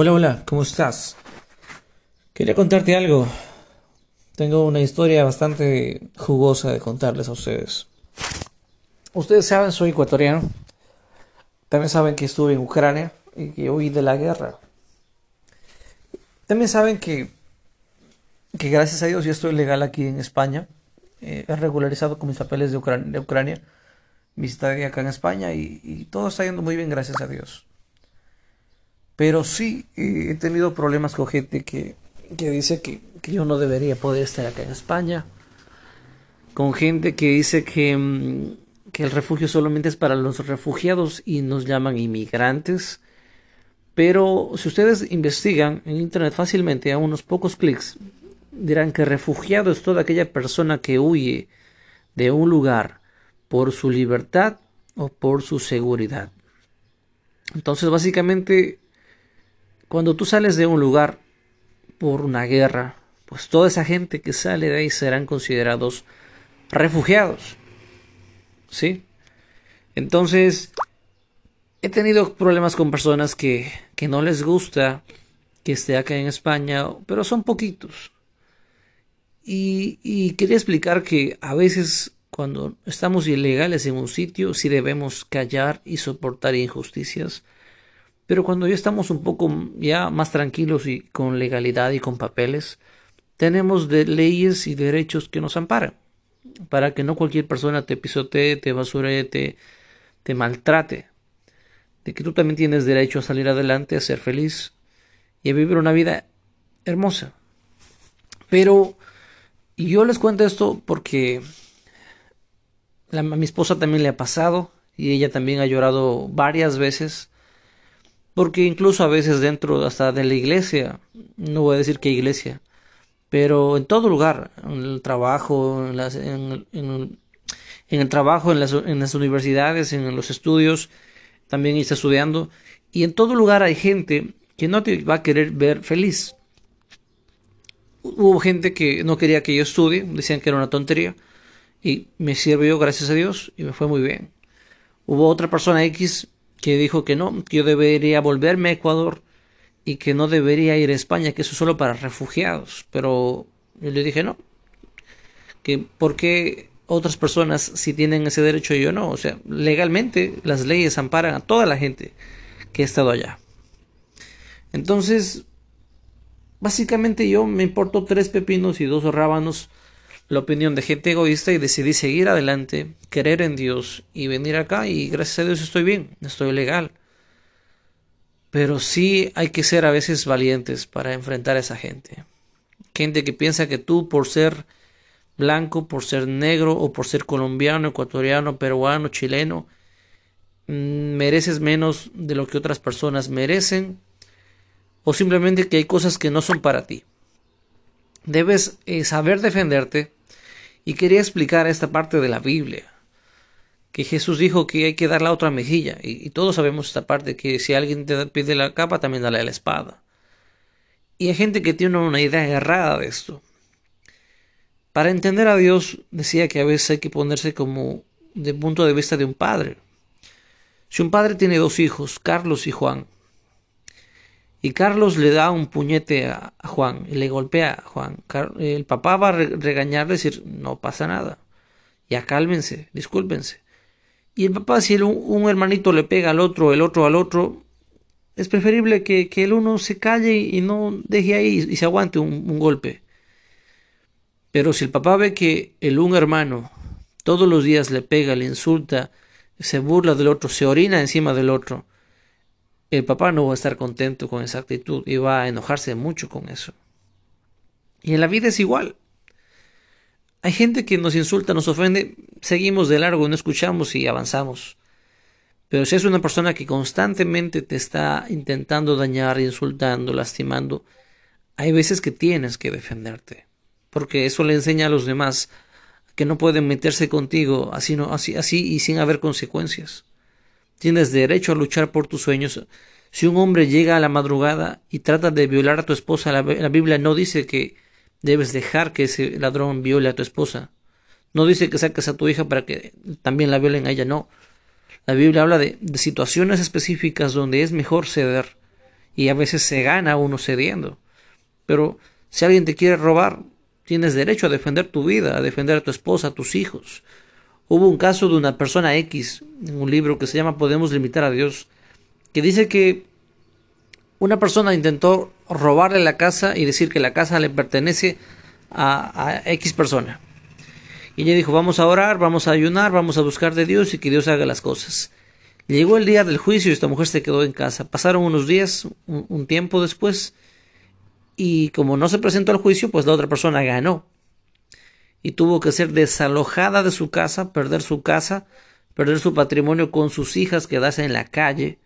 Hola, hola, ¿cómo estás? Quería contarte algo. Tengo una historia bastante jugosa de contarles a ustedes. Ustedes saben, soy ecuatoriano. También saben que estuve en Ucrania y que huí de la guerra. También saben que, que gracias a Dios yo estoy legal aquí en España. Eh, he regularizado con mis papeles de, Ucrania, mi estadía acá en España y, y todo está yendo muy bien, gracias a Dios. Pero sí he tenido problemas con gente que, dice que, yo no debería poder estar acá en España. Con gente que dice que, mm, que el refugio solamente es para los refugiados y nos llaman inmigrantes. Pero si ustedes investigan en Internet fácilmente a unos pocos clics, dirán que refugiado es toda aquella persona que huye de un lugar por su libertad o por su seguridad. Entonces, básicamente, cuando tú sales de un lugar por una guerra, pues toda esa gente que sale de ahí serán considerados refugiados. ¿Sí? Entonces, he tenido problemas con personas que, que no les gusta que esté acá en España, pero son poquitos. Y, y, quería explicar que a veces cuando estamos ilegales en un sitio, sí debemos callar y soportar injusticias pero cuando ya estamos un poco ya más tranquilos y con legalidad y con papeles, tenemos de leyes y derechos que nos amparan para que no cualquier persona te pisotee, te basure, te, te maltrate. De que tú también tienes derecho a salir adelante, a ser feliz y a vivir una vida hermosa. Pero yo les cuento esto porque a mi esposa también le ha pasado y ella también ha llorado varias veces porque incluso a veces dentro hasta de la iglesia, no voy a decir qué iglesia, pero en todo lugar, en el trabajo, en, las, el trabajo, en las, universidades, en los estudios, también está estudiando, y en todo lugar hay gente que no te va a querer ver feliz. Hubo gente que no quería que yo estudie, decían que era una tontería, y me sirvió, gracias a Dios, y me fue muy bien. Hubo otra persona X que dijo que no, que yo debería volverme a Ecuador y que no debería ir a España, que eso es solo para refugiados. Pero yo le dije no, que por qué otras personas si tienen ese derecho y yo no. O sea, legalmente las leyes amparan a toda la gente que ha estado allá. Entonces, básicamente yo me importo tres pepinos y dos rábanos la opinión de gente egoísta y decidí seguir adelante, querer en Dios y venir acá y gracias a Dios estoy bien, estoy legal. Pero sí hay que ser a veces valientes para enfrentar a esa gente. Gente que piensa que tú por ser blanco, por ser negro o por ser colombiano, ecuatoriano, peruano, chileno, mm, mereces menos de lo que otras personas merecen o simplemente que hay cosas que no son para ti. Debes eh, saber defenderte y quería explicar esta parte de la Biblia, que Jesús dijo que hay que dar la otra mejilla, y, todos sabemos esta parte, que si alguien te pide la capa, también dale la espada. Y hay gente que tiene una idea errada de esto. Para entender a Dios, decía que a veces hay que ponerse como de punto de vista de un padre. Si un padre tiene dos hijos, Carlos y Juan, y Carlos le da un puñete a, Juan y le golpea a Juan. El papá va a regañarle y decir, no pasa nada. Ya cálmense, discúlpense. Y el papá, si un, hermanito le pega al otro, el otro al otro, es preferible que, el uno se calle y no deje ahí y se aguante un golpe. Pero si el papá ve que el un hermano todos los días le pega, le insulta, se burla del otro, se orina encima del otro, el papá no va a estar contento con esa actitud y va a enojarse mucho con eso. Y en la vida es igual. Hay gente que nos insulta, nos ofende, seguimos de largo, no escuchamos y avanzamos. Pero si es una persona que constantemente te está intentando dañar, insultando, lastimando, hay veces que tienes que defenderte. Porque eso le enseña a los demás que no pueden meterse contigo así, no, así, así y sin haber consecuencias. Tienes derecho a luchar por tus sueños. Si un hombre llega a la madrugada y trata de violar a tu esposa, la, Biblia no dice que debes dejar que ese ladrón viole a tu esposa. No dice que saques a tu hija para que también la violen a ella, no. La Biblia habla de, de situaciones específicas donde es mejor ceder y a veces se gana uno cediendo. Pero si alguien te quiere robar, tienes derecho a defender tu vida, a defender a tu esposa, a tus hijos. Hubo un caso de una persona X en un libro que se llama Podemos limitar a Dios, que dice que una persona intentó robarle la casa y decir que la casa le pertenece a, X persona. Y ella dijo, vamos a orar, vamos a ayunar, vamos a buscar de Dios y que Dios haga las cosas. Llegó el día del juicio y esta mujer se quedó en casa. Pasaron unos días, un, tiempo después, y como no se presentó al juicio, pues la otra persona ganó. Y tuvo que ser desalojada de su casa, perder su casa, perder su patrimonio con sus hijas, quedarse en la calle.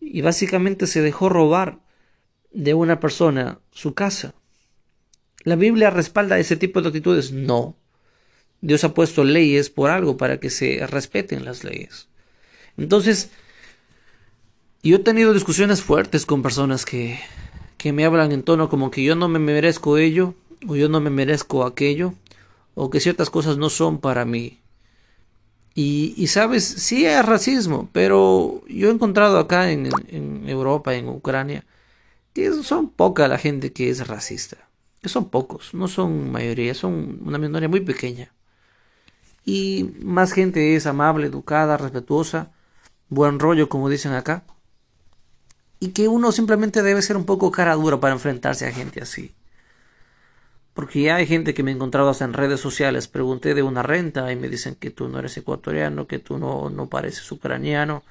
Y básicamente se dejó robar de una persona su casa. ¿La Biblia respalda ese tipo de actitudes? No. Dios ha puesto leyes por algo para que se respeten las leyes. Entonces, yo he tenido discusiones fuertes con personas que, que me hablan en tono como que yo no me merezco ello, o yo no me merezco aquello, o que ciertas cosas no son para mí. Y, y sabes, sí hay racismo, pero yo he encontrado acá en, en Europa, en Ucrania, que son poca la gente que es racista. Que son pocos, no son mayoría, son una minoría muy pequeña. Y más gente es amable, educada, respetuosa buen rollo, como dicen acá. Y que uno simplemente debe ser un poco cara dura para enfrentarse a gente así. Porque ya hay gente que me he encontrado hasta en redes sociales. Pregunté de una renta y me dicen que tú no eres ecuatoriano, que tú no, no pareces ucraniano.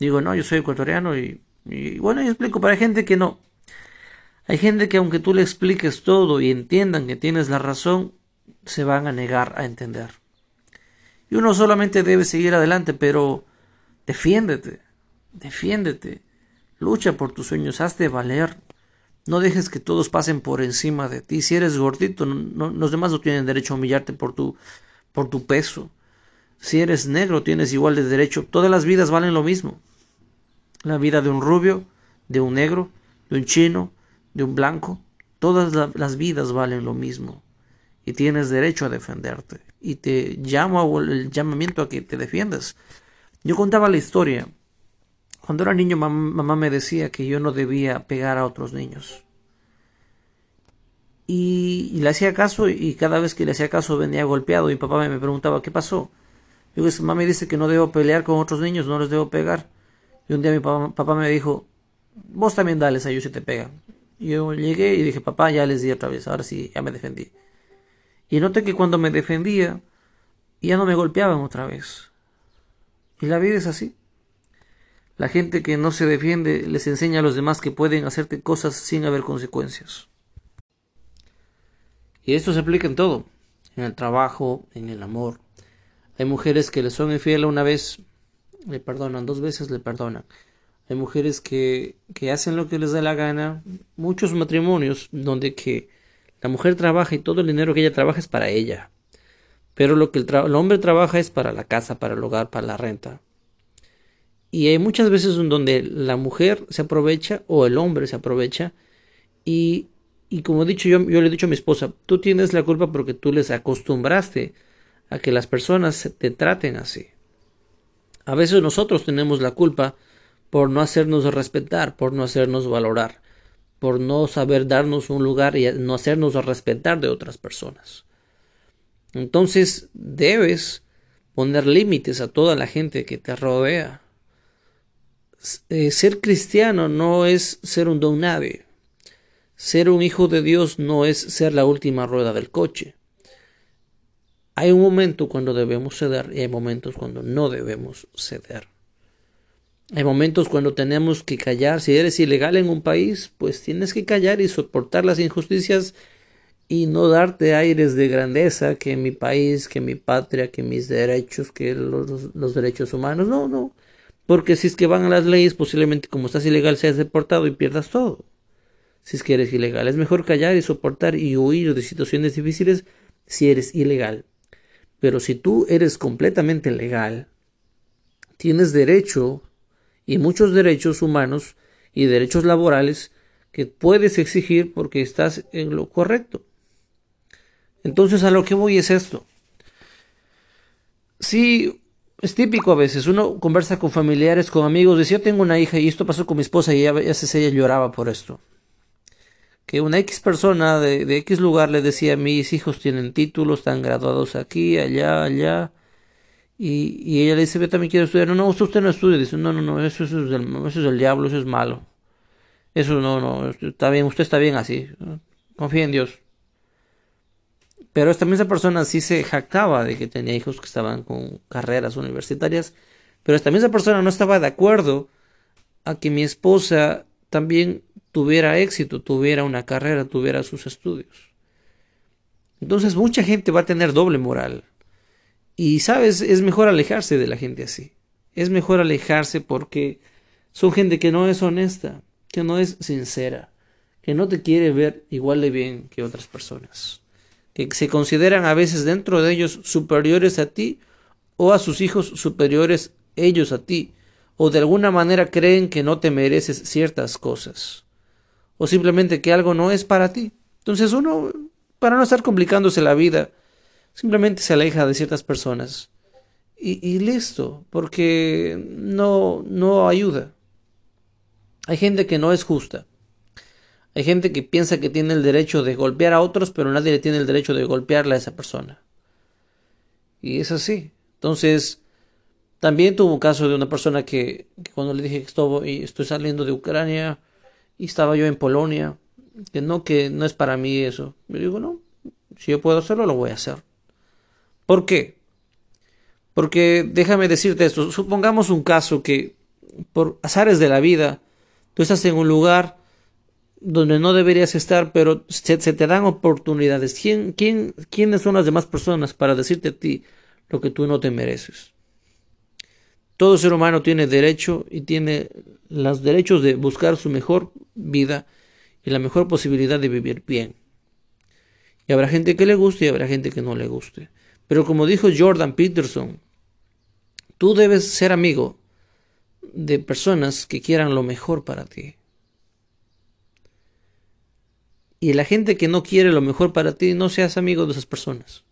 Digo, no, yo soy ecuatoriano y, y bueno, yo explico, hay gente que no. Hay gente que aunque tú le expliques todo y entiendan que tienes la razón, se van a negar a entender. Y uno solamente debe seguir adelante, pero Defiéndete, defiéndete, lucha por tus sueños, hazte valer. No dejes que todos pasen por encima de ti. Si eres gordito, los demás no tienen derecho a humillarte por tu, por tu peso. Si eres negro, tienes igual de derecho. Todas las vidas valen lo mismo. La vida de un rubio, de un negro, de un chino, de un blanco. Todas las vidas valen lo mismo. Y tienes derecho a defenderte. Y te llamo el llamamiento a que te defiendas. Yo contaba la historia. Cuando era niño mamá, me decía que yo no debía pegar a otros niños. Y, le hacía caso y cada vez que le hacía caso venía golpeado y papá me preguntaba ¿qué pasó? Yo dije, mamá me dice que no debo pelear con otros niños, no les debo pegar. Y un día mi papá, me dijo, vos también dales a ellos si te pegan. Yo llegué y dije, papá, ya les di otra vez, ahora sí, ya me defendí. Y noté que cuando me defendía, ya no me golpeaban otra vez. Y la vida es así. La gente que no se defiende les enseña a los demás que pueden hacerte cosas sin haber consecuencias. Y esto se aplica en todo, en el trabajo, en el amor. Hay mujeres que le son infieles una vez, le perdonan, dos veces le perdonan. Hay mujeres que, que hacen lo que les da la gana. Muchos matrimonios donde que la mujer trabaja y todo el dinero que ella trabaja es para ella. Pero lo que el, hombre trabaja es para la casa, para el hogar, para la renta. Y hay muchas veces donde la mujer se aprovecha o el hombre se aprovecha y, y como he dicho yo, yo le he dicho a mi esposa, tú tienes la culpa porque tú les acostumbraste a que las personas te traten así. A veces nosotros tenemos la culpa por no hacernos respetar, por no hacernos valorar, por no saber darnos un lugar y no hacernos respetar de otras personas. Entonces debes poner límites a toda la gente que te rodea. Eh, ser cristiano no es ser un don nadie. Ser un hijo de Dios no es ser la última rueda del coche. Hay un momento cuando debemos ceder y hay momentos cuando no debemos ceder. Hay momentos cuando tenemos que callar. Si eres ilegal en un país, pues tienes que callar y soportar las injusticias y no darte aires de grandeza que mi país, que mi patria, que mis derechos, que los, derechos humanos. No, no. Porque si es que van a las leyes, posiblemente como estás ilegal seas deportado y pierdas todo. Si es que eres ilegal. Es mejor callar y soportar y huir de situaciones difíciles si eres ilegal. Pero si tú eres completamente legal, tienes derecho y muchos derechos humanos y derechos laborales que puedes exigir porque estás en lo correcto. Entonces a lo que voy es esto. Si es típico a veces, uno conversa con familiares, con amigos, dice yo tengo una hija y esto pasó con mi esposa y a veces ella lloraba por esto. Que una X persona de, de X lugar le decía, mis hijos tienen títulos, están graduados aquí, allá, allá. Y, y ella le dice, yo también quiero estudiar. No, no, usted, no estudia. Dice, no, no, no, eso, es del, eso es del diablo, eso es malo. Eso no, no, está bien, usted está bien así. Confía en Dios. Pero esta misma persona sí se jactaba de que tenía hijos que estaban con carreras universitarias, pero esta misma persona no estaba de acuerdo a que mi esposa también tuviera éxito, tuviera una carrera, tuviera sus estudios. Entonces mucha gente va a tener doble moral. Y sabes, es mejor alejarse de la gente así. Es mejor alejarse porque son gente que no es honesta, que no es sincera, que no te quiere ver igual de bien que otras personas que se consideran a veces dentro de ellos superiores a ti o a sus hijos superiores ellos a ti, o de alguna manera creen que no te mereces ciertas cosas, o simplemente que algo no es para ti. Entonces uno, para no estar complicándose la vida, simplemente se aleja de ciertas personas y, y listo, porque no, no ayuda. Hay gente que no es justa. Hay gente que piensa que tiene el derecho de golpear a otros, pero nadie le tiene el derecho de golpearle a esa persona. Y es así. Entonces, también tuvo un caso de una persona que, cuando le dije que estoy, estoy saliendo de Ucrania y estaba yo en Polonia, que no, que no es para mí eso. Yo digo, no, si yo puedo hacerlo, lo voy a hacer. ¿Por qué? Porque déjame decirte esto, supongamos un caso que por azares de la vida, tú estás en un lugar donde no deberías estar, pero se, te dan oportunidades. ¿Quién, quién, ¿Quiénes son las demás personas para decirte a ti lo que tú no te mereces? Todo ser humano tiene derecho y tiene los derechos de buscar su mejor vida y la mejor posibilidad de vivir bien. Y habrá gente que le guste y habrá gente que no le guste. Pero como dijo Jordan Peterson, tú debes ser amigo de personas que quieran lo mejor para ti. Y la gente que no quiere lo mejor para ti, no seas amigo de esas personas.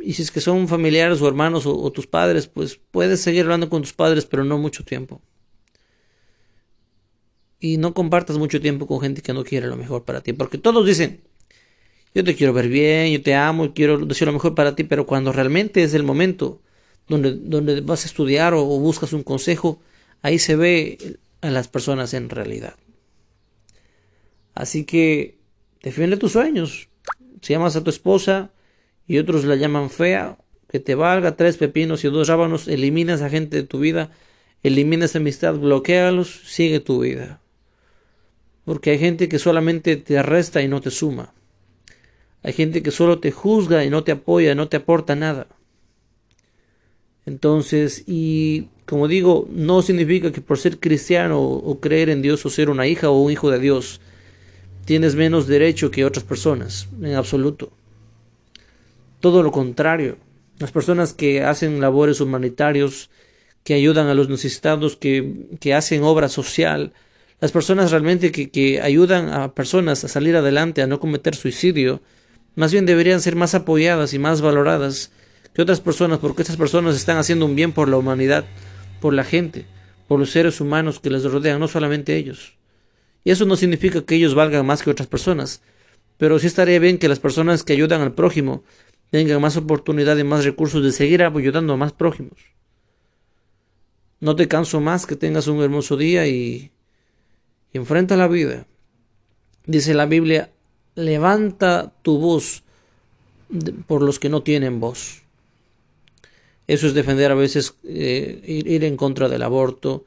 Y si es que son familiares o hermanos o, tus padres, pues puedes seguir hablando con tus padres, pero no mucho tiempo. Y no compartas mucho tiempo con gente que no quiere lo mejor para ti, porque todos dicen, yo te quiero ver bien, yo te amo, quiero decir lo mejor para ti, pero cuando realmente es el momento donde, donde vas a estudiar o buscas un consejo, ahí se ve a las personas en realidad. Así que defiende tus sueños. Si llamas a tu esposa y otros la llaman fea, que te valga tres pepinos y dos rábanos, elimina a esa gente de tu vida, elimina esa amistad, bloquealos, sigue tu vida. Porque hay gente que solamente te arresta y no te suma. Hay gente que solo te juzga y no te apoya, no te aporta nada. Entonces, y como digo, no significa que por ser cristiano o creer en Dios o ser una hija o un hijo de Dios, tienes menos derecho que otras personas, en absoluto. Todo lo contrario. Las personas que hacen labores humanitarios, que ayudan a los necesitados, que, que hacen obra social, las personas realmente que, que ayudan a personas a salir adelante, a no cometer suicidio, más bien deberían ser más apoyadas y más valoradas que otras personas, porque estas personas están haciendo un bien por la humanidad, por la gente, por los seres humanos que les rodean, no solamente ellos. Y eso no significa que ellos valgan más que otras personas, pero sí estaría bien que las personas que ayudan al prójimo tengan más oportunidad y más recursos de seguir ayudando a más prójimos. No te canso más que tengas un hermoso día y, enfrenta la vida. Dice la Biblia, levanta tu voz por los que no tienen voz. Eso es defender a veces, eh, ir en contra del aborto,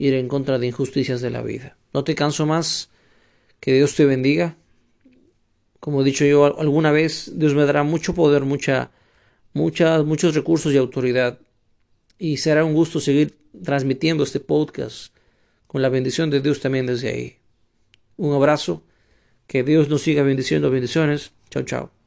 ir en contra de injusticias de la vida. No te canso más. Que Dios te bendiga. Como he dicho yo alguna vez, Dios me dará mucho poder, mucha, mucha, muchos recursos y autoridad. Y será un gusto seguir transmitiendo este podcast con la bendición de Dios también desde ahí. Un abrazo. Que Dios nos siga bendiciendo. Bendiciones. Chao, chao.